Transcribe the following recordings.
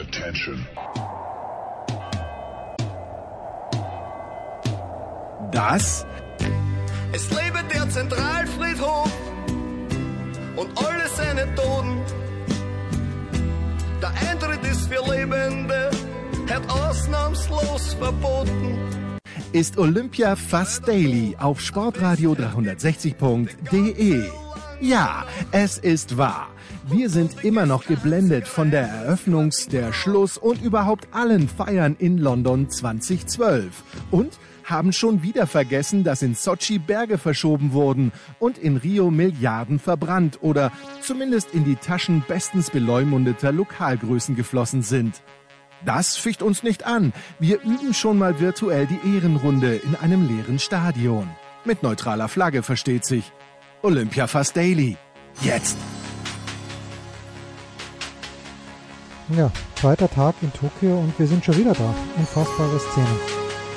Attention. Das Es lebe der Zentralfriedhof und alle seine Toten. Der Eintritt ist für Lebende, hat ausnahmslos verboten. ist Olympia Fast Daily auf sportradio 360.de. Ja, es ist wahr. Wir sind immer noch geblendet von der Eröffnungs-, der Schluss- und überhaupt allen Feiern in London 2012. Und haben schon wieder vergessen, dass in Sochi Berge verschoben wurden und in Rio Milliarden verbrannt oder zumindest in die Taschen bestens beleumundeter Lokalgrößen geflossen sind. Das ficht uns nicht an. Wir üben schon mal virtuell die Ehrenrunde in einem leeren Stadion. Mit neutraler Flagge versteht sich. Olympia Fast Daily. Jetzt. Ja, zweiter Tag in Tokio und wir sind schon wieder da. Unfassbare Szene.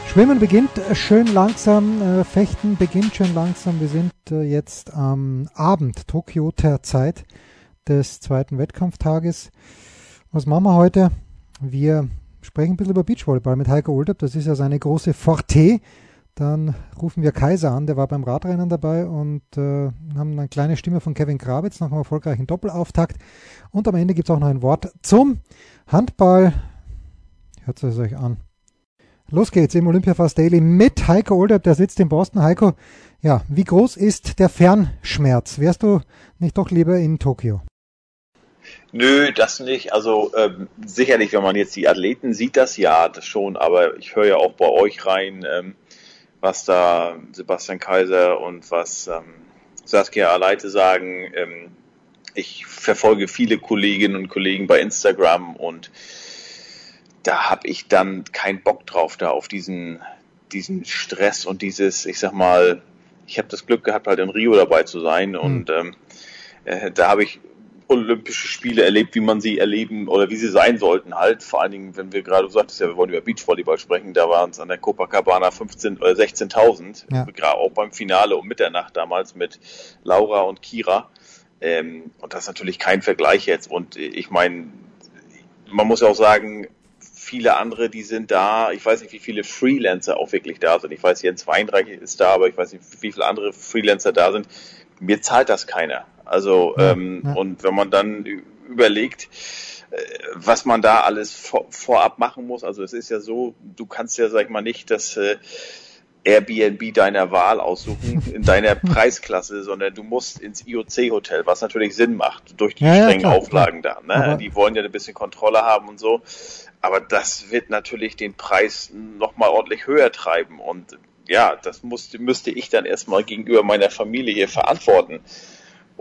Schwimmen beginnt äh, schön langsam, äh, Fechten beginnt schön langsam. Wir sind äh, jetzt am Abend Tokioter Zeit des zweiten Wettkampftages. Was machen wir heute? Wir sprechen ein bisschen über Beachvolleyball mit Heiko Oldup. Das ist ja seine große Forte. Dann rufen wir Kaiser an, der war beim Radrennen dabei und äh, haben eine kleine Stimme von Kevin Grabitz nach einem erfolgreichen Doppelauftakt. Und am Ende gibt es auch noch ein Wort zum Handball. Hört es euch an. Los geht's im Olympia Fast Daily mit Heiko Oldup, der sitzt in Boston. Heiko, ja, wie groß ist der Fernschmerz? Wärst du nicht doch lieber in Tokio? Nö, das nicht. Also ähm, sicherlich, wenn man jetzt die Athleten sieht, das ja, das schon. Aber ich höre ja auch bei euch rein, ähm, was da Sebastian Kaiser und was ähm, Saskia Aleite sagen. Ähm, ich verfolge viele Kolleginnen und Kollegen bei Instagram und da habe ich dann keinen Bock drauf, da auf diesen, diesen Stress und dieses, ich sag mal, ich habe das Glück gehabt, halt in Rio dabei zu sein und ähm, äh, da habe ich Olympische Spiele erlebt, wie man sie erleben oder wie sie sein sollten halt. Vor allen Dingen, wenn wir gerade, du sagtest ja, wir wollen über Beachvolleyball sprechen, da waren es an der Copacabana 15 oder 16.000, ja. auch beim Finale um Mitternacht damals mit Laura und Kira. Ähm, und das ist natürlich kein Vergleich jetzt. Und ich meine, man muss ja auch sagen, viele andere, die sind da. Ich weiß nicht, wie viele Freelancer auch wirklich da sind. Ich weiß, Jens Weinreich ist da, aber ich weiß nicht, wie viele andere Freelancer da sind. Mir zahlt das keiner. Also, ja, ähm, ja. und wenn man dann überlegt, äh, was man da alles vor, vorab machen muss, also es ist ja so, du kannst ja, sag ich mal, nicht das äh, Airbnb deiner Wahl aussuchen in deiner Preisklasse, sondern du musst ins IOC-Hotel, was natürlich Sinn macht durch die ja, strengen klar, Auflagen klar. da. Ne? die wollen ja ein bisschen Kontrolle haben und so. Aber das wird natürlich den Preis nochmal ordentlich höher treiben. Und ja, das musste, müsste ich dann erstmal gegenüber meiner Familie hier verantworten.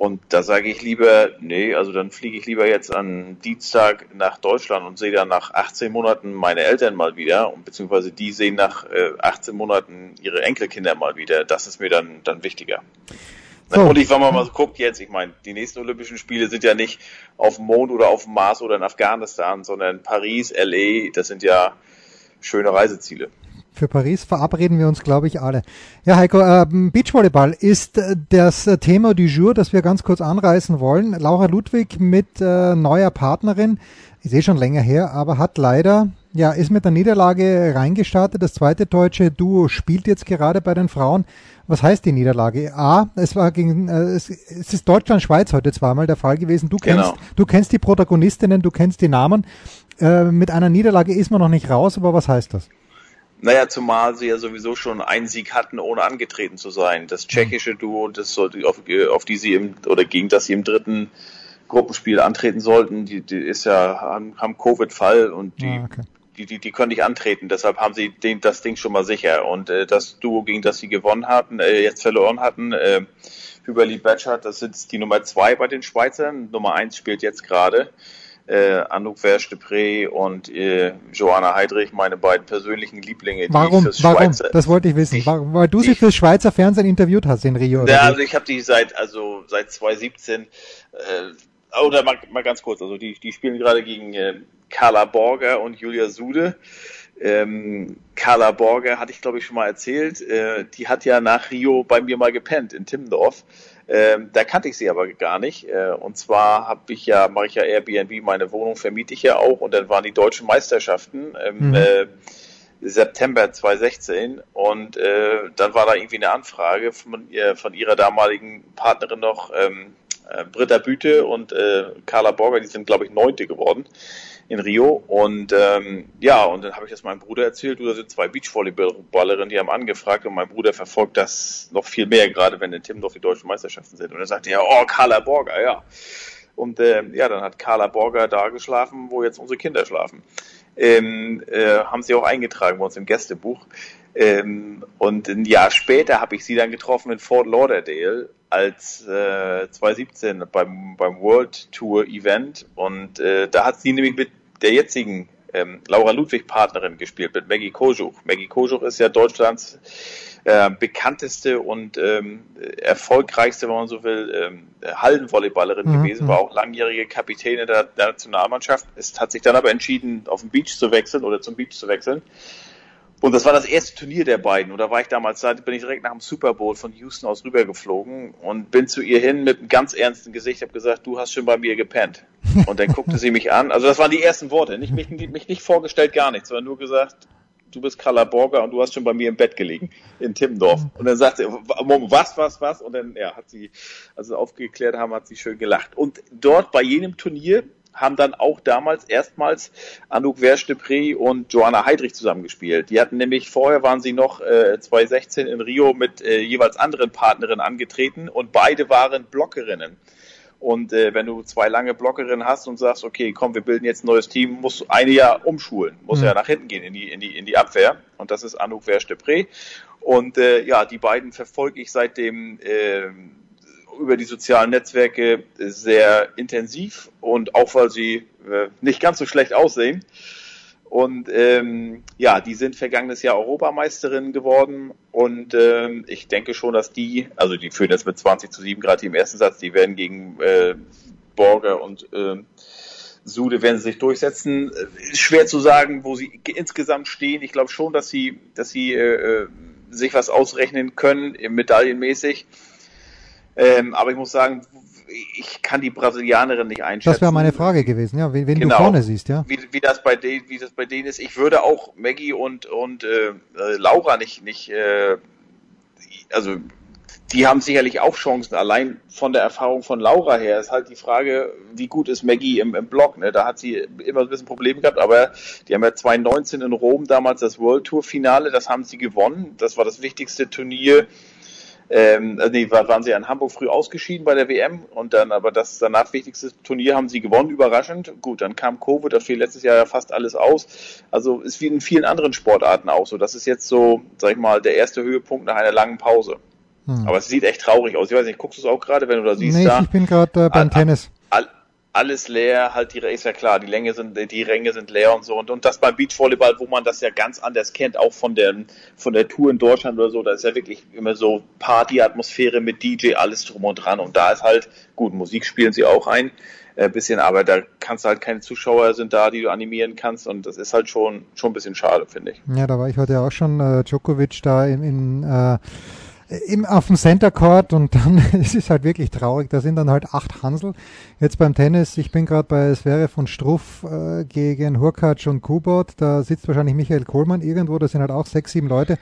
Und da sage ich lieber, nee, also dann fliege ich lieber jetzt am Dienstag nach Deutschland und sehe dann nach 18 Monaten meine Eltern mal wieder und beziehungsweise die sehen nach äh, 18 Monaten ihre Enkelkinder mal wieder. Das ist mir dann, dann wichtiger. So. Und ich, wenn man mal so guckt jetzt, ich meine, die nächsten Olympischen Spiele sind ja nicht auf dem Mond oder auf dem Mars oder in Afghanistan, sondern Paris, LA, das sind ja schöne Reiseziele für Paris verabreden wir uns, glaube ich, alle. Ja, Heiko, äh, Beachvolleyball ist äh, das Thema du jour, das wir ganz kurz anreißen wollen. Laura Ludwig mit äh, neuer Partnerin, ist eh schon länger her, aber hat leider, ja, ist mit der Niederlage reingestartet. Das zweite deutsche Duo spielt jetzt gerade bei den Frauen. Was heißt die Niederlage? A, es war gegen, äh, es, es ist Deutschland-Schweiz heute zweimal der Fall gewesen. Du kennst, genau. du kennst die Protagonistinnen, du kennst die Namen. Äh, mit einer Niederlage ist man noch nicht raus, aber was heißt das? Naja, zumal sie ja sowieso schon einen Sieg hatten, ohne angetreten zu sein. Das tschechische Duo, das sollte, auf, auf die sie im, oder gegen das sie im dritten Gruppenspiel antreten sollten, die, die ist ja, haben, haben Covid-Fall und die, ah, okay. die, die, die können nicht antreten. Deshalb haben sie den, das Ding schon mal sicher. Und äh, das Duo, gegen das sie gewonnen hatten, äh, jetzt verloren hatten, äh, Hüberli Batschert, das sind die Nummer zwei bei den Schweizern. Nummer eins spielt jetzt gerade äh, Anouk Verge und äh, Joanna Heidrich, meine beiden persönlichen Lieblinge. Warum? warum? Schweizer, das wollte ich wissen. Ich, warum, weil du sie fürs Schweizer Fernsehen interviewt hast in Rio. Ja, also ich habe die seit also seit 2017 äh, oder mal, mal ganz kurz, also die, die spielen gerade gegen äh, Carla Borger und Julia Sude. Ähm, Carla Borger hatte ich glaube ich schon mal erzählt, äh, die hat ja nach Rio bei mir mal gepennt in Timmendorf Ähm, da kannte ich sie aber gar nicht. Äh, und zwar habe ich ja, mache ich ja Airbnb, meine Wohnung vermiete ich ja auch und dann waren die deutschen Meisterschaften im mhm. äh, September 2016 und äh, dann war da irgendwie eine Anfrage von, ihr, von ihrer damaligen Partnerin noch, ähm, äh, Britta Büte und äh, Carla Borger, die sind glaube ich Neunte geworden in Rio. Und ähm, ja, und dann habe ich das meinem Bruder erzählt, du, da sind zwei Beachvolleyballerinnen, die haben angefragt und mein Bruder verfolgt das noch viel mehr, gerade wenn in Timmendorf die deutschen Meisterschaften sind. Und er sagte, ja, oh, Carla Borger, ja. Und äh, ja, dann hat Carla Borger da geschlafen, wo jetzt unsere Kinder schlafen. Ähm, äh, haben sie auch eingetragen bei uns im Gästebuch. Ähm, und ein Jahr später habe ich sie dann getroffen in Fort Lauderdale als äh, 2017 beim, beim World Tour Event und äh, da hat sie nämlich mit der jetzigen ähm, Laura Ludwig Partnerin gespielt mit Maggie Kojuch. Maggie Kojuch ist ja Deutschlands äh, bekannteste und ähm, erfolgreichste, wenn man so will, ähm, Hallenvolleyballerin mhm. gewesen, war auch langjährige Kapitäne der, der Nationalmannschaft. Es hat sich dann aber entschieden, auf den Beach zu wechseln oder zum Beach zu wechseln. Und das war das erste Turnier der beiden. Und da war ich damals, da bin ich direkt nach dem Super Bowl von Houston aus rübergeflogen und bin zu ihr hin mit einem ganz ernsten Gesicht, habe gesagt, du hast schon bei mir gepennt. Und dann guckte sie mich an. Also das waren die ersten Worte. Nicht, mich, mich nicht vorgestellt, gar nichts, sondern nur gesagt, du bist Carla Borger und du hast schon bei mir im Bett gelegen in Timmendorf. Und dann sagte sie, was, was, was? Und dann, ja, hat sie, also aufgeklärt haben, hat sie schön gelacht. Und dort bei jenem Turnier haben dann auch damals erstmals Anouk Verge und Joanna Heidrich zusammengespielt. Die hatten nämlich, vorher waren sie noch äh, 2016 in Rio mit äh, jeweils anderen Partnerinnen angetreten und beide waren Blockerinnen. Und äh, wenn du zwei lange Blockerinnen hast und sagst, okay, komm, wir bilden jetzt ein neues Team, muss eine ja umschulen, muss mhm. ja nach hinten gehen in die, in die, in die Abwehr. Und das ist Anouk Verge Und äh, ja, die beiden verfolge ich seitdem äh, über die sozialen Netzwerke sehr intensiv und auch weil sie äh, nicht ganz so schlecht aussehen. Und ähm, ja, die sind vergangenes Jahr Europameisterin geworden und ähm, ich denke schon, dass die, also die führen jetzt mit 20 zu 7 gerade im ersten Satz, die werden gegen äh, Borger und äh, Sude werden sie sich durchsetzen. Schwer zu sagen, wo sie insgesamt stehen. Ich glaube schon, dass sie, dass sie äh, äh sich was ausrechnen können, medaillenmäßig. Ähm, aber ich muss sagen, ich kann die Brasilianerin nicht einschätzen. Das wäre meine Frage gewesen, ja, wen, wen genau. du vorne siehst, ja. Wie, wie, das bei denen, wie das bei denen ist. Ich würde auch Maggie und und äh, Laura nicht nicht, äh, also die haben sicherlich auch Chancen. Allein von der Erfahrung von Laura her ist halt die Frage, wie gut ist Maggie im, im Block. Ne? Da hat sie immer ein bisschen Probleme gehabt, aber die haben ja 2019 in Rom damals das World Tour Finale, das haben sie gewonnen. Das war das wichtigste Turnier ähm, also nee, waren sie in Hamburg früh ausgeschieden bei der WM und dann aber das danach wichtigste Turnier haben sie gewonnen, überraschend. Gut, dann kam Covid, da fiel letztes Jahr ja fast alles aus. Also ist wie in vielen anderen Sportarten auch so. Das ist jetzt so, sag ich mal, der erste Höhepunkt nach einer langen Pause. Hm. Aber es sieht echt traurig aus. Ich weiß nicht, guckst du es auch gerade, wenn du da siehst? Nee, da? ich bin gerade äh, beim Tennis alles leer, halt die ist ja klar, die Länge sind, die Ränge sind leer und so. Und, und das beim Beachvolleyball, wo man das ja ganz anders kennt, auch von der von der Tour in Deutschland oder so, da ist ja wirklich immer so Partyatmosphäre mit DJ, alles drum und dran. Und da ist halt gut, Musik spielen sie auch ein, äh, bisschen, aber da kannst du halt keine Zuschauer sind da, die du animieren kannst. Und das ist halt schon schon ein bisschen schade, finde ich. Ja, da war ich heute auch schon äh, Djokovic da in, in äh im, auf dem Center Court und dann es ist halt wirklich traurig. Da sind dann halt acht Hansel. Jetzt beim Tennis, ich bin gerade bei Sverre von Struff äh, gegen Hurkacz und Kubot. Da sitzt wahrscheinlich Michael Kohlmann irgendwo. Da sind halt auch sechs, sieben Leute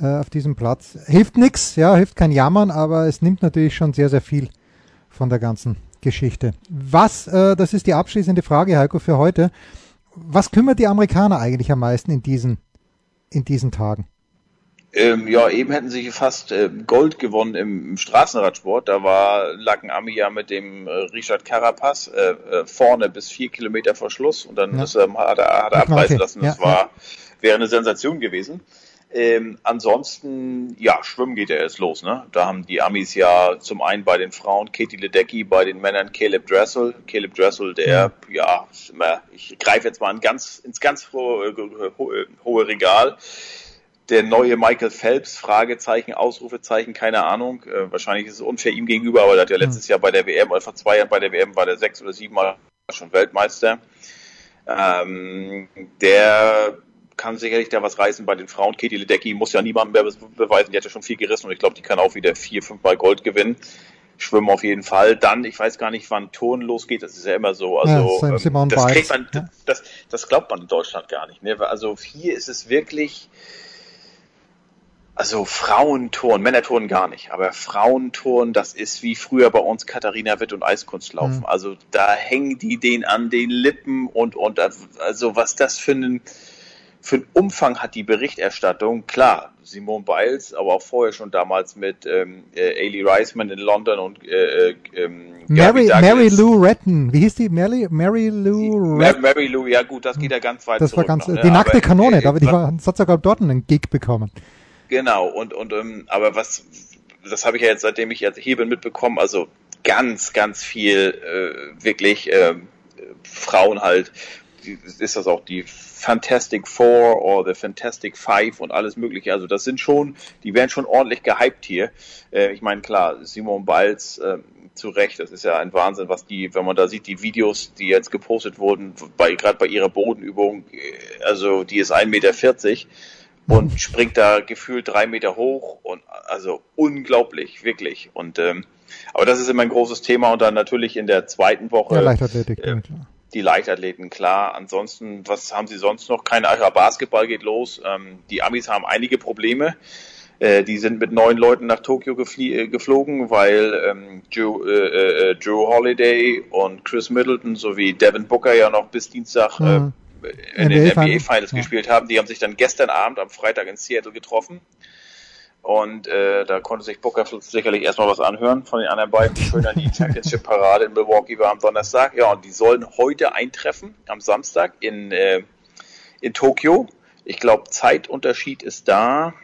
äh, auf diesem Platz. Hilft nix, ja, hilft kein Jammern, aber es nimmt natürlich schon sehr, sehr viel von der ganzen Geschichte. Was, äh, das ist die abschließende Frage, Heiko, für heute. Was kümmert die Amerikaner eigentlich am meisten in diesen, in diesen Tagen? Ähm, ja, eben hätten sie fast äh, Gold gewonnen im, im, Straßenradsport. Da war Lacken Ami ja mit dem äh, Richard Carapaz äh, äh, vorne bis vier Kilometer vor Schluss und dann ja. ist, ähm, hat er, hat er abreißen lassen. Das ja, war, ja. wäre eine Sensation gewesen. Ähm, ansonsten, ja, Schwimmen geht ja erst los, ne? Da haben die Amis ja zum einen bei den Frauen Katie Ledecky, bei den Männern Caleb Dressel. Caleb Dressel, der, ja, ich greife jetzt mal ganz, ins ganz hohe, hohe Regal der neue Michael Phelps, Fragezeichen, Ausrufezeichen, keine Ahnung. Äh, wahrscheinlich ist es unfair ihm gegenüber, aber der hat ja letztes Jahr bei der WM oder vor zwei Jahren bei der WM war der sechs oder sieben Mal schon Weltmeister. Ähm, der kann sicherlich da was reißen bei den Frauen. Katie Ledecky muss ja niemandem mehr beweisen, die hat ja schon viel gerissen und ich glaube, die kann auch wieder vier, fünf Mal Gold gewinnen. Schwimmen auf jeden Fall. Dann, ich weiß gar nicht, wann Turnen losgeht. Das ist ja immer so. Also Ja, ähm, Simone das kriegt man, ja. das, das glaubt man in Deutschland gar nicht. Ne? Also hier ist es wirklich, also Frauenturnen, Männerturnen gar nicht, aber Frauenturnen, das ist wie früher bei uns Katharina Witt und Eiskunstlaufen. Mhm. Also da hängen die den an den Lippen und und also was das für einen für einen Umfang hat die Berichterstattung. Klar, Simone Biles, aber auch vorher schon damals mit ähm, äh, Ailey Reisman in London und äh, äh, ähm, Mary. Mary Lou Retton, wie hieß die? Mary, Mary Lou Retton. Mary Lou, ja gut, das geht ja ganz weit Das war zurück ganz, noch, ne? die nackte Aber, Kanone, äh, da die war, hat sogar dort einen Gig bekommen. Genau, und, und ähm, aber was, das habe ich ja jetzt, seitdem ich jetzt hier bin, mitbekommen, also ganz, ganz viel äh, wirklich ähm, Frauen halt, ist das auch die Fantastic Four oder The Fantastic Five und alles mögliche. Also das sind schon, die werden schon ordentlich gehypt hier. Äh, ich meine, klar, Simone Biles äh, zu Recht, das ist ja ein Wahnsinn, was die, wenn man da sieht, die Videos, die jetzt gepostet wurden, bei gerade bei ihrer Bodenübung, äh, also die ist 1,40 Meter und springt da gefühlt drei Meter hoch und also unglaublich, wirklich. Und ähm, aber das ist immer ein großes Thema und dann natürlich in der zweiten Woche Ja, Leichtathletik, äh, klar. die Leichtathleten, klar. Ansonsten, was haben sie sonst noch? Kein Alter Basketball geht los. Ähm, die Amis haben einige Probleme. Äh, die sind mit neun Leuten nach Tokio äh, geflogen, weil ähm, Joe, äh, äh, Joe Holiday und Chris Middleton sowie Devin Booker ja noch bis Dienstag äh, Mhm. In den NBA NBA Finals ja. gespielt haben. Die haben sich dann gestern Abend am Freitag in Seattle getroffen. Und äh, da konnte sich Booker sicherlich erstmal was anhören von den anderen beiden. Wie schön dann die Championship-Parade in Milwaukee war am Donnerstag. Ja, und die sollen heute eintreffen, am Samstag in, äh, in Tokio. Ich glaube, Zeitunterschied ist da.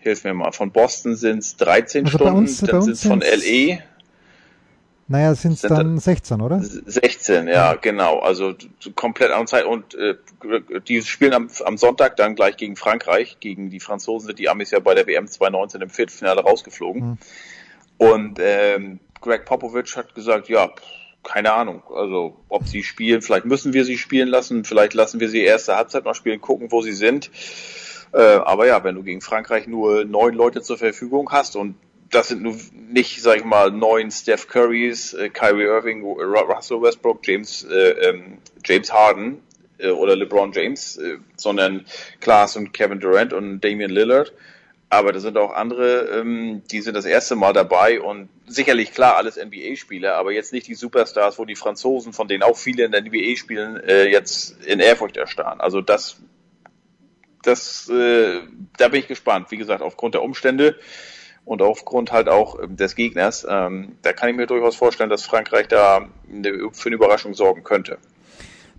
Hilf mir mal. Von Boston sind es 13 Also Stunden, dann sind es von LE Naja, sind es dann 16, oder? 16, ja, genau. Also komplett andere Zeit. Und äh, die spielen am, am Sonntag dann gleich gegen Frankreich. Gegen die Franzosen sind die Amis ja bei der WM 2019 im Viertelfinale rausgeflogen. Mhm. Und ähm, Greg Popovich hat gesagt, ja, keine Ahnung. Also ob sie spielen, vielleicht müssen wir sie spielen lassen, vielleicht lassen wir sie erste Halbzeit noch spielen, gucken, wo sie sind. Äh, aber ja, wenn du gegen Frankreich nur neun Leute zur Verfügung hast und das sind nur nicht, sag ich mal, neun Steph Currys, äh, Kyrie Irving, Ru- Russell Westbrook, James, äh, ähm, James Harden äh, oder LeBron James, äh, sondern Klaas und Kevin Durant und Damian Lillard. Aber da sind auch andere, ähm, die sind das erste Mal dabei und sicherlich klar alles NBA-Spieler, aber jetzt nicht die Superstars, wo die Franzosen, von denen auch viele in der NBA spielen, äh, jetzt in Ehrfurcht erstarren. Also das, das, äh, da bin ich gespannt. Wie gesagt, aufgrund der Umstände und aufgrund halt auch ähm, des Gegners, ähm, da kann ich mir durchaus vorstellen, dass Frankreich da eine, für eine Überraschung sorgen könnte.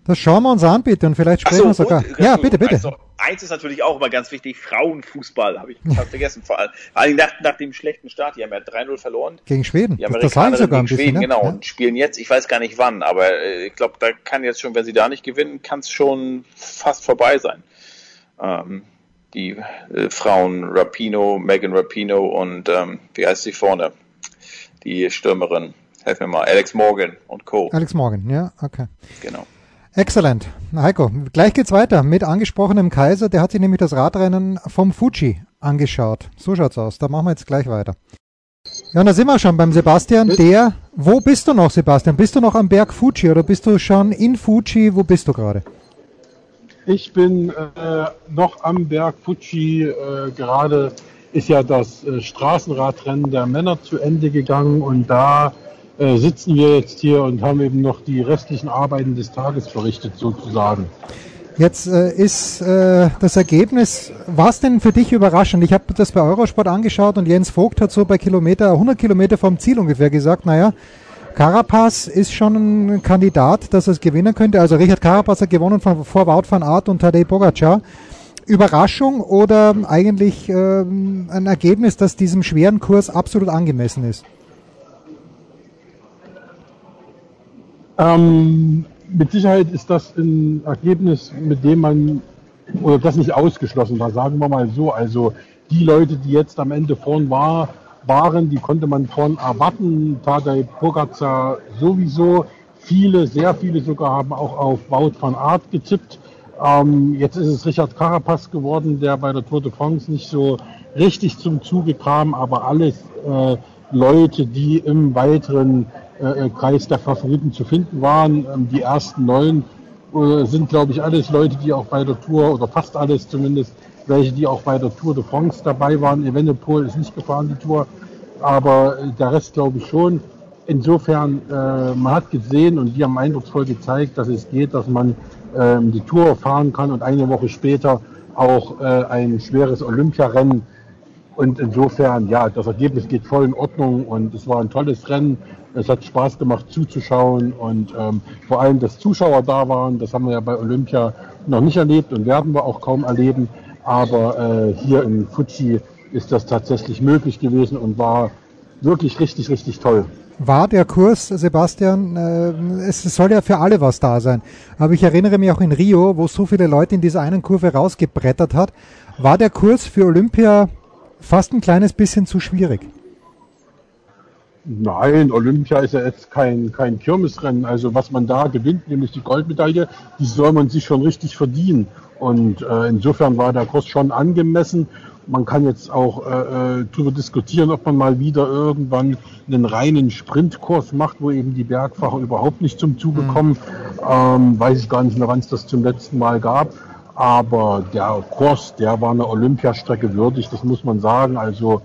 Das schauen wir uns an, bitte, und vielleicht sprechen wir sogar. und, ja, achso, bitte, bitte. Also, eins ist natürlich auch immer ganz wichtig, Frauenfußball, habe ich fast vergessen, vor allem, vor allem nach, nach dem schlechten Start, die haben ja 3-0 verloren. Gegen Schweden. Die Das, das sagen sogar ein gegen bisschen. Schweden, ne? genau, Ja. und spielen jetzt, ich weiß gar nicht wann, aber äh, ich glaube, da kann jetzt schon, wenn sie da nicht gewinnen, kann es schon fast vorbei sein. Ähm, die äh, Frauen Rapino, Megan Rapino und ähm, wie heißt sie vorne? Die Stürmerin, helf mir mal, Alex Morgan und Co. Alex Morgan, ja, okay. Genau. Exzellent. Heiko, gleich geht's weiter mit angesprochenem Kaiser. Der hat sich nämlich das Radrennen vom Fuji angeschaut. So schaut's aus. Da machen wir jetzt gleich weiter. Ja, und da sind wir schon beim Sebastian. Der, wo bist du noch, Sebastian? Bist du noch am Berg Fuji oder bist du schon in Fuji? Wo bist du gerade? Ich bin äh, noch am Berg Fuji. Äh, gerade ist ja das äh, Straßenradrennen der Männer zu Ende gegangen und da äh, sitzen wir jetzt hier und haben eben noch die restlichen Arbeiten des Tages verrichtet sozusagen. Jetzt äh, ist äh, das Ergebnis, war denn für dich überraschend? Ich habe das bei Eurosport angeschaut und Jens Vogt hat so bei Kilometer, 100 Kilometer vom Ziel ungefähr gesagt, naja, Carapaz ist schon ein Kandidat, dass er es gewinnen könnte. Also Richard Carapaz hat gewonnen von, vor Wout van Aert und Tadej Pogacar. Überraschung oder eigentlich ähm, ein Ergebnis, das diesem schweren Kurs absolut angemessen ist? Ähm, mit Sicherheit ist das ein Ergebnis, mit dem man, oder das nicht ausgeschlossen war, sagen wir mal so. Also die Leute, die jetzt am Ende vorn war, waren, die konnte man vorn erwarten. Tadej Pogacar sowieso. Viele, sehr viele sogar haben auch auf Wout van Aert getippt. Ähm, jetzt ist es Richard Carapaz geworden, der bei der Tour de France nicht so richtig zum Zuge kam, aber alles äh, Leute, die im weiteren äh, Kreis der Favoriten zu finden waren. Ähm, die ersten neun äh, sind, glaube ich, alles Leute, die auch bei der Tour, oder fast alles zumindest, welche, die auch bei der Tour de France dabei waren. Evenepoel ist nicht gefahren, die Tour, aber äh, der Rest glaube ich schon. Insofern, äh, man hat gesehen und die haben eindrucksvoll gezeigt, dass es geht, dass man ähm, die Tour fahren kann und eine Woche später auch äh, ein schweres Olympiarennen. Und insofern, ja, das Ergebnis geht voll in Ordnung und es war ein tolles Rennen. Es hat Spaß gemacht zuzuschauen und ähm, vor allem, dass Zuschauer da waren, das haben wir ja bei Olympia noch nicht erlebt und werden wir auch kaum erleben. Aber äh, hier in Fuji ist das tatsächlich möglich gewesen und war wirklich richtig, richtig toll. War der Kurs, Sebastian, äh, es soll ja für alle was da sein. Aber ich erinnere mich auch in Rio, wo so viele Leute in dieser einen Kurve rausgebrettert hat, war der Kurs für Olympia fast ein kleines bisschen zu schwierig. Nein, Olympia ist ja jetzt kein, kein Kirmesrennen. Also was man da gewinnt, nämlich die Goldmedaille, die soll man sich schon richtig verdienen. Und äh, insofern war der Kurs schon angemessen. Man kann jetzt auch äh, äh, darüber diskutieren, ob man mal wieder irgendwann einen reinen Sprintkurs macht, wo eben die Bergfahrer überhaupt nicht zum Zuge mhm. kommen. Ähm, weiß ich gar nicht mehr, wann es das zum letzten Mal gab. Aber der Kurs, der war eine Olympiastrecke würdig, das muss man sagen. Also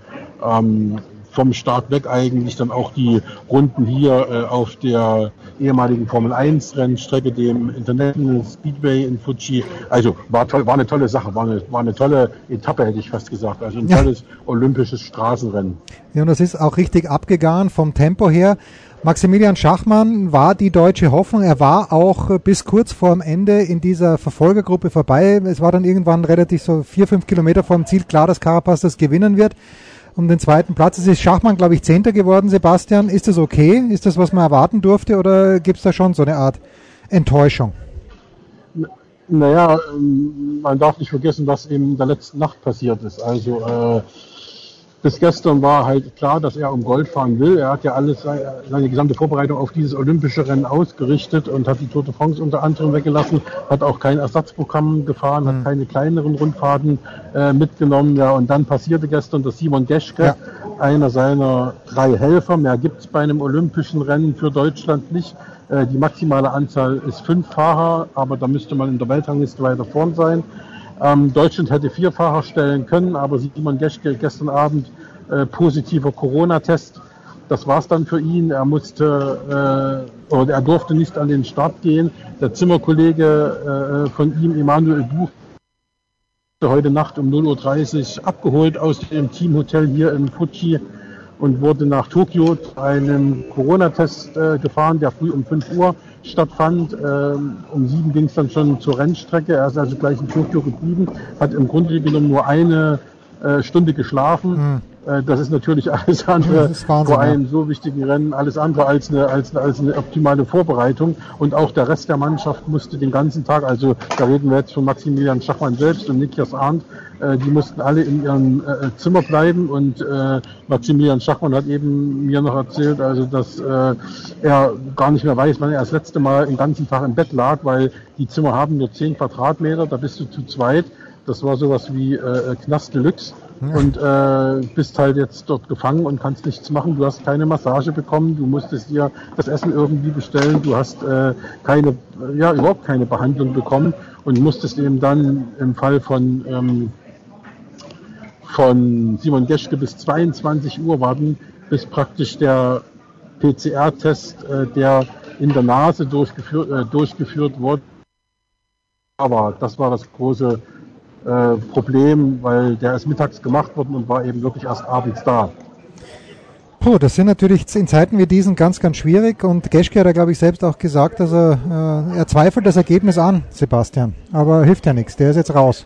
ähm, vom Start weg eigentlich dann auch die Runden hier äh, auf der ehemaligen Formel 1 Rennstrecke, dem International Speedway in Fuji. Also war toll, war eine tolle Sache, war eine, war eine tolle Etappe, hätte ich fast gesagt. Also ein ja. tolles olympisches Straßenrennen. Ja, und das ist auch richtig abgegangen vom Tempo her. Maximilian Schachmann war die deutsche Hoffnung. Er war auch bis kurz vor dem Ende in dieser Verfolgergruppe vorbei. Es war dann irgendwann relativ so vier, fünf Kilometer vor dem Ziel klar, dass Carapaz das gewinnen wird um den zweiten Platz. Es ist Schachmann, glaube ich, Zehnter geworden, Sebastian. Ist das okay? Ist das, was man erwarten durfte oder gibt es da schon so eine Art Enttäuschung? Naja, ähm, man darf nicht vergessen, was in der letzten Nacht passiert ist. Also äh, bis gestern war halt klar, dass er um Gold fahren will. Er hat ja alles, seine gesamte Vorbereitung auf dieses olympische Rennen ausgerichtet und hat die Tour de France unter anderem weggelassen, hat auch kein Ersatzprogramm gefahren, mhm. hat keine kleineren Rundfahrten äh, mitgenommen. Ja, und dann passierte gestern, dass Simon Geschke, ja. einer seiner drei Helfer, mehr gibt es bei einem olympischen Rennen für Deutschland nicht. Äh, die maximale Anzahl ist fünf Fahrer, aber da müsste man in der Weltrangliste weiter vorn sein. Ähm, Deutschland hätte vier Fahrer stellen können, aber Simon Geschke gestern Abend äh, positiver Corona-Test. Das war's dann für ihn. Er musste äh, oder er durfte nicht an den Start gehen. Der Zimmerkollege äh, von ihm, Emanuel Buch, heute Nacht um 0.30 Uhr abgeholt aus dem Teamhotel hier in Fuji und wurde nach Tokio zu einem Corona-Test äh, gefahren, der früh um 5 Uhr stattfand. Ähm, um 7 ging es dann schon zur Rennstrecke. Er ist also gleich in Tokio geblieben, hat im Grunde genommen nur eine äh, Stunde geschlafen. Mhm. das ist natürlich alles andere Wahnsinn, vor einem ja. so wichtigen Rennen, alles andere als eine, als, als eine optimale Vorbereitung. Und auch der Rest der Mannschaft musste den ganzen Tag, also da reden wir jetzt von Maximilian Schachmann selbst und Nikias Arndt, äh, die mussten alle in ihrem äh, Zimmer bleiben und äh, Maximilian Schachmann hat eben mir noch erzählt, also dass äh, er gar nicht mehr weiß, wann er das letzte Mal den ganzen Tag im Bett lag, weil die Zimmer haben nur 10 Quadratmeter, da bist du zu zweit das war sowas wie äh, Knast Deluxe. Und äh, bist halt jetzt dort gefangen und kannst nichts machen. Du hast keine Massage bekommen, du musstest dir das Essen irgendwie bestellen, du hast äh, keine, ja überhaupt keine Behandlung bekommen und musstest eben dann im Fall von ähm, von Simon Geschke bis 22 Uhr warten, bis praktisch der PCR-Test, äh, der in der Nase durchgeführt, äh, durchgeführt wurde. Aber das war das große äh, Problem, weil der ist mittags gemacht worden und war eben wirklich erst abends da. Puh, das sind natürlich in Zeiten wie diesen ganz, ganz schwierig und Geschke hat ja, glaube ich, selbst auch gesagt, dass er, äh, er zweifelt das Ergebnis an, Sebastian. Aber hilft ja nichts, der ist jetzt raus.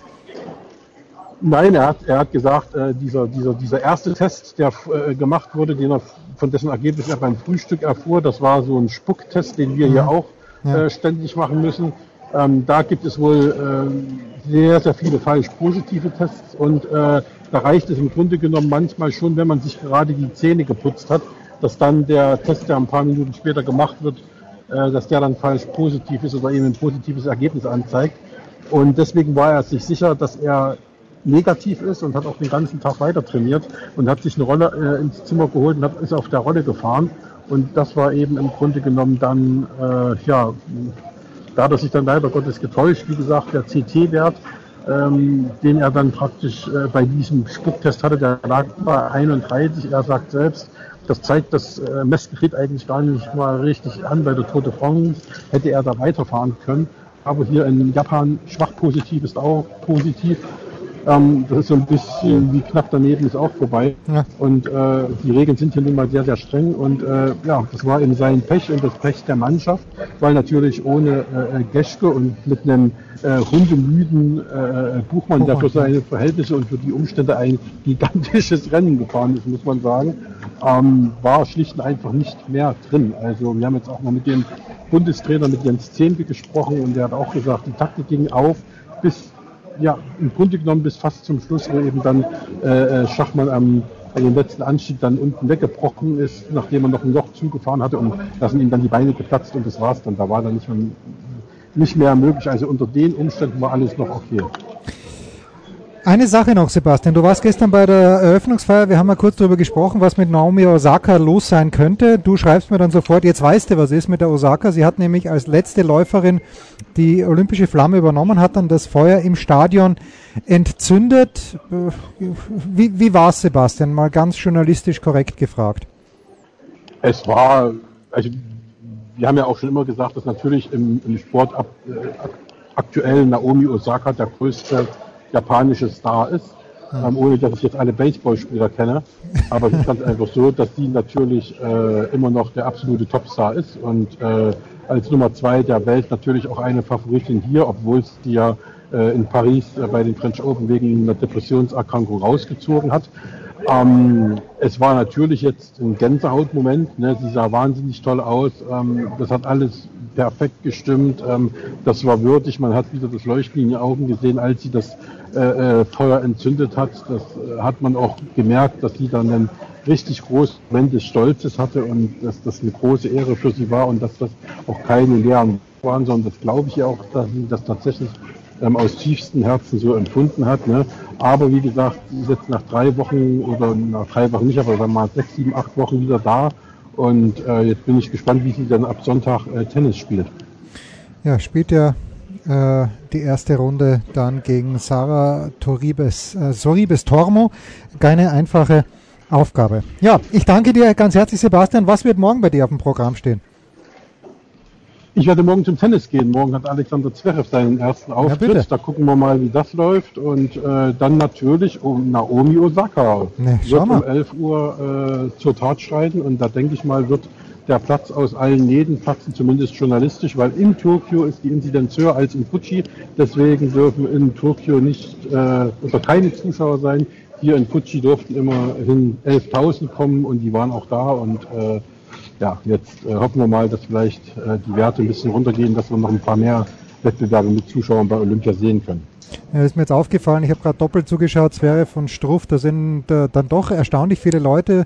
Nein, er hat, er hat gesagt, äh, dieser, dieser, dieser erste Test, der äh, gemacht wurde, den er, von dessen Ergebnis er beim Frühstück erfuhr, das war so ein Spucktest, den wir mhm. hier auch ja. äh, ständig machen müssen. Ähm, da gibt es wohl ähm, sehr, sehr viele falsch positive Tests und äh, da reicht es im Grunde genommen manchmal schon, wenn man sich gerade die Zähne geputzt hat, dass dann der Test, der ein paar Minuten später gemacht wird, äh, dass der dann falsch positiv ist oder eben ein positives Ergebnis anzeigt. Und deswegen war er sich sicher, dass er negativ ist und hat auch den ganzen Tag weiter trainiert und hat sich eine Rolle äh, ins Zimmer geholt und hat, ist auf der Rolle gefahren. Und das war eben im Grunde genommen dann, äh, ja, da hat er sich dann leider Gottes getäuscht. Wie gesagt, der CT-Wert, ähm, den er dann praktisch äh, bei diesem Spucktest hatte, der lag bei 31. Er sagt selbst, das zeigt das äh, Messgerät eigentlich gar nicht mal richtig an. Bei der Tour de France hätte er da weiterfahren können. Aber hier in Japan schwach positiv ist auch positiv. Ähm, das ist so ein bisschen wie knapp daneben ist auch vorbei. Ja. Und äh, die Regeln sind hier nun mal sehr, sehr streng. Und äh, ja, das war eben sein Pech und das Pech der Mannschaft, weil natürlich ohne äh, Geschke und mit einem äh, hundemüden äh, Buchmann, der für seine Verhältnisse und für die Umstände ein gigantisches Rennen gefahren ist, muss man sagen, ähm, war schlicht und einfach nicht mehr drin. Also wir haben jetzt auch mal mit dem Bundestrainer, mit Jens Zehnke gesprochen und der hat auch gesagt, die Taktik ging auf bis ja, im Grunde genommen bis fast zum Schluss, wo eben dann äh, äh Schachmann am bei dem letzten Anstieg dann unten weggebrochen ist, nachdem er noch ein Loch zugefahren hatte und da sind ihm dann die Beine geplatzt und das war's dann. Da war dann nicht mehr, nicht mehr möglich. Also unter den Umständen war alles noch okay. Eine Sache noch, Sebastian. Du warst gestern bei der Eröffnungsfeier. Wir haben mal kurz darüber gesprochen, was mit Naomi Osaka los sein könnte. Du schreibst mir dann sofort, jetzt weißt du, was ist mit der Osaka. Sie hat nämlich als letzte Läuferin die olympische Flamme übernommen, hat dann das Feuer im Stadion entzündet. Wie, wie war es, Sebastian? Mal ganz journalistisch korrekt gefragt. Es war, also wir haben ja auch schon immer gesagt, dass natürlich im, im Sport ab, äh, aktuell Naomi Osaka der größte japanische Star ist, ähm, ohne dass ich jetzt alle Baseballspieler kenne. Aber es ist ganz einfach so, dass sie natürlich äh, immer noch der absolute Topstar ist und äh, als Nummer zwei der Welt natürlich auch eine Favoritin hier, obwohl es die ja äh, in Paris äh, bei den French Open wegen einer Depressionserkrankung rausgezogen hat. Ähm, es war natürlich jetzt ein Gänsehautmoment. Ne? Sie sah wahnsinnig toll aus. Ähm, das hat alles perfekt gestimmt. Ähm, das war würdig. Man hat wieder das Leuchten in den Augen gesehen, als sie das äh, äh, Feuer entzündet hat. Das äh, hat man auch gemerkt, dass sie dann einen richtig großen Moment des Stolzes hatte und dass das eine große Ehre für sie war und dass das auch keine leeren waren, sondern das glaube ich auch, dass sie das tatsächlich ähm, aus tiefstem Herzen so empfunden hat. Ne? Aber wie gesagt, sie ist jetzt nach drei Wochen oder nach drei Wochen nicht, aber dann mal sechs, sieben, acht Wochen wieder da. Und äh, jetzt bin ich gespannt, wie sie dann ab Sonntag äh, Tennis spielt. Ja, spielt ja äh, die erste Runde dann gegen Sarah Toribes, äh, Soribes Tormo. Keine einfache Aufgabe. Ja, ich danke dir ganz herzlich, Sebastian. Was wird morgen bei dir auf dem Programm stehen? Ich werde morgen zum Tennis gehen. Morgen hat Alexander Zverev seinen ersten Auftritt. Ja, da gucken wir mal, wie das läuft. Und äh, dann natürlich um Naomi Osaka. Nee, wird um 11 Uhr äh, zur Tat schreiten. Und da denke ich mal, wird der Platz aus allen Nähten platzen, zumindest journalistisch, weil in Tokio ist die Inzidenz höher als in Fuji. Deswegen dürfen in Tokio nicht äh, oder keine Zuschauer sein. Hier in Fuji durften immerhin 11.000 kommen und die waren auch da. Und äh, ja, jetzt äh, hoffen wir mal, dass vielleicht äh, die Werte ein bisschen runtergehen, dass wir noch ein paar mehr Wettbewerbe mit Zuschauern bei Olympia sehen können. Ja, ist mir jetzt aufgefallen, ich habe gerade doppelt zugeschaut, Zwerre von Struff, da sind äh, dann doch erstaunlich viele Leute,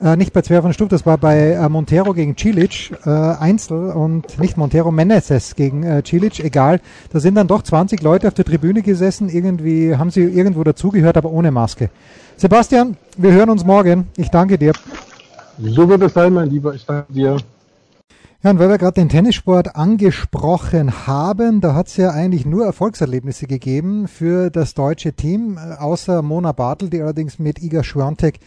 äh, nicht bei Zwerre von Struff, das war bei äh, Montero gegen Cilic, äh, Einzel und nicht Montero, Meneses gegen äh, Cilic, egal, da sind dann doch 20 Leute auf der Tribüne gesessen, irgendwie haben sie irgendwo dazugehört, aber ohne Maske. Sebastian, wir hören uns morgen, ich danke dir. So wird es sein, mein Lieber. Ich danke dir. Ja, und weil wir gerade den Tennissport angesprochen haben, da hat es ja eigentlich nur Erfolgserlebnisse gegeben für das deutsche Team, äh, außer Mona Bartel, die allerdings mit Iga Schwiontek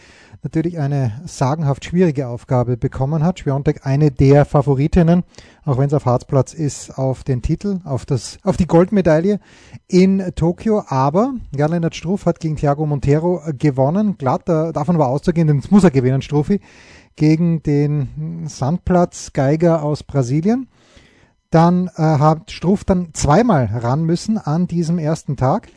natürlich eine sagenhaft schwierige Aufgabe bekommen hat. Schwiontek eine der Favoritinnen, auch wenn es auf Harzplatz ist, auf den Titel, auf, das, auf die Goldmedaille in Tokio. Aber Jan-Lennart Struff hat gegen Thiago Montero gewonnen. Glatt, davon war auszugehen, denn es muss er gewinnen, Struffi gegen den Sandplatz Geiger aus Brasilien. Dann äh, hat Struff dann zweimal ran müssen an diesem ersten Tag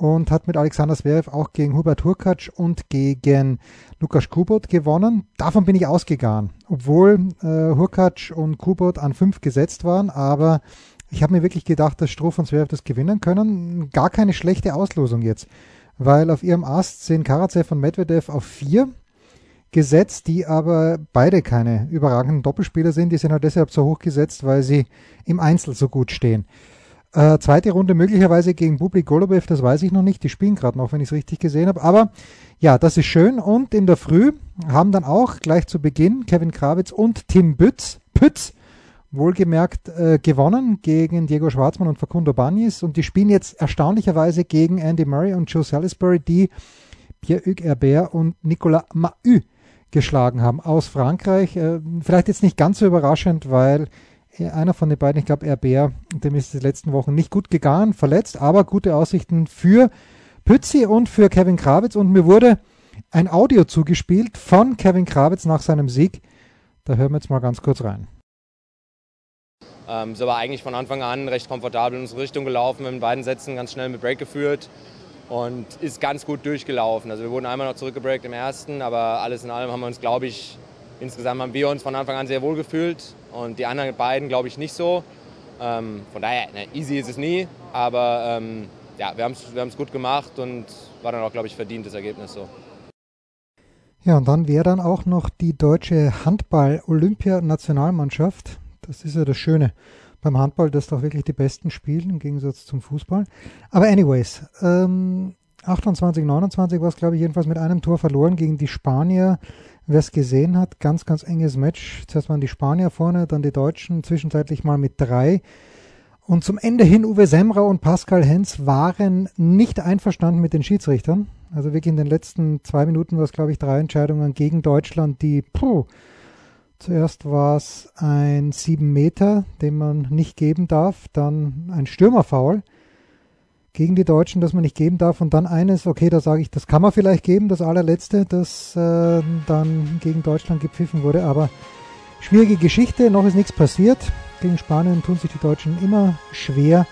und hat mit Alexander Zverev auch gegen Hubert Hurkacz und gegen Lukas Kubot gewonnen. Davon bin ich ausgegangen, obwohl äh, Hurkacz und Kubot an fünf gesetzt waren, aber ich habe mir wirklich gedacht, dass Struff und Zverev das gewinnen können. Gar keine schlechte Auslosung jetzt, weil auf ihrem Ast sind Karatsev und Medvedev auf vier gesetzt, die aber beide keine überragenden Doppelspieler sind. Die sind halt deshalb so hoch gesetzt, weil sie im Einzel so gut stehen. Äh, zweite Runde möglicherweise gegen Bublik Golubev, das weiß ich noch nicht. Die spielen gerade noch, wenn ich es richtig gesehen habe. Aber ja, das ist schön. Und in der Früh haben dann auch gleich zu Beginn Kevin Krawitz und Tim Bütz, Pütz, wohlgemerkt, äh, gewonnen gegen Diego Schwarzmann und Facundo Bagnis. Und die spielen jetzt erstaunlicherweise gegen Andy Murray und Joe Salisbury, die Pierre-Hugues Herbert und Nicolas Mahut geschlagen haben aus Frankreich. Äh, vielleicht jetzt nicht ganz so überraschend, weil einer von den beiden, ich glaube Herbert, dem ist die letzten Wochen nicht gut gegangen, verletzt, aber gute Aussichten für Pützi und für Kevin Krawitz. Und mir wurde ein Audio zugespielt von Kevin Krawitz nach seinem Sieg. Da hören wir jetzt mal ganz kurz rein. Ähm, so war eigentlich von Anfang an recht komfortabel in unsere Richtung gelaufen, in beiden Sätzen ganz schnell mit Break geführt und ist ganz gut durchgelaufen. Also wir wurden einmal noch zurückgebreakt im ersten, aber alles in allem haben wir uns, glaube ich, insgesamt haben wir uns von Anfang an sehr wohl gefühlt und die anderen beiden, glaube ich, nicht so. Ähm, von daher, ne, easy ist es nie, aber ähm, ja, wir haben es wir gut gemacht und war dann auch, glaube ich, verdient das Ergebnis so. Ja, und dann wäre dann auch noch die deutsche Handball-Olympianationalmannschaft. Das ist ja das Schöne beim Handball, dass doch wirklich die Besten spielen, im Gegensatz zum Fußball. Aber anyways, ähm, 28, 29 war es, glaube ich, jedenfalls mit einem Tor verloren gegen die Spanier. Wer es gesehen hat, ganz, ganz enges Match. Zuerst waren die Spanier vorne, dann die Deutschen, zwischenzeitlich mal mit drei. Und zum Ende hin, Uwe Semra und Pascal Hens waren nicht einverstanden mit den Schiedsrichtern. Also wirklich in den letzten zwei Minuten war es, glaube ich, drei Entscheidungen gegen Deutschland, die, puh, zuerst war es ein sieben Meter, den man nicht geben darf, dann ein Stürmerfoul gegen die Deutschen, das man nicht geben darf. Und dann eines, okay, da sage ich, das kann man vielleicht geben, das allerletzte, das äh, dann gegen Deutschland gepfiffen wurde. Aber schwierige Geschichte, noch ist nichts passiert. Gegen Spanien tun sich die Deutschen immer schwer.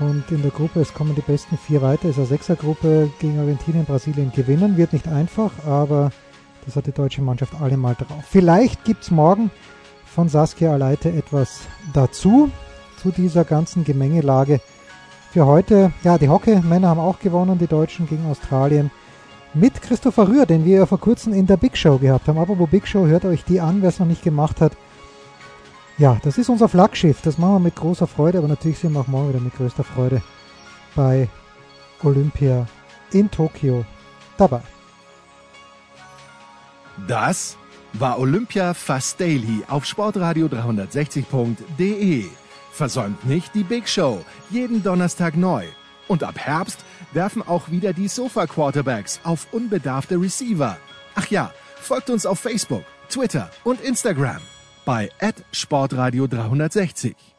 Und in der Gruppe, es kommen die besten vier weiter, ist eine Sechsergruppe gegen Argentinien, Brasilien gewinnen. Wird nicht einfach, aber das hat die deutsche Mannschaft allemal drauf. Vielleicht gibt es morgen von Saskia Aleite etwas dazu, zu dieser ganzen Gemengelage für heute. Ja, die Hockey-Männer haben auch gewonnen, die Deutschen gegen Australien. Mit Christopher Rühr, den wir ja vor kurzem in der Big Show gehabt haben. Aber wo Big Show, hört euch die an, wer es noch nicht gemacht hat. Ja, das ist unser Flaggschiff. Das machen wir mit großer Freude, aber natürlich sind wir auch morgen wieder mit größter Freude bei Olympia in Tokio dabei. Das war Olympia Fast Daily auf Sportradio 360.de. Versäumt nicht die Big Show, jeden Donnerstag neu. Und ab Herbst werfen auch wieder die Sofa Quarterbacks auf unbedarfte Receiver. Ach ja, folgt uns auf Facebook, Twitter und Instagram bei Sportradio 360.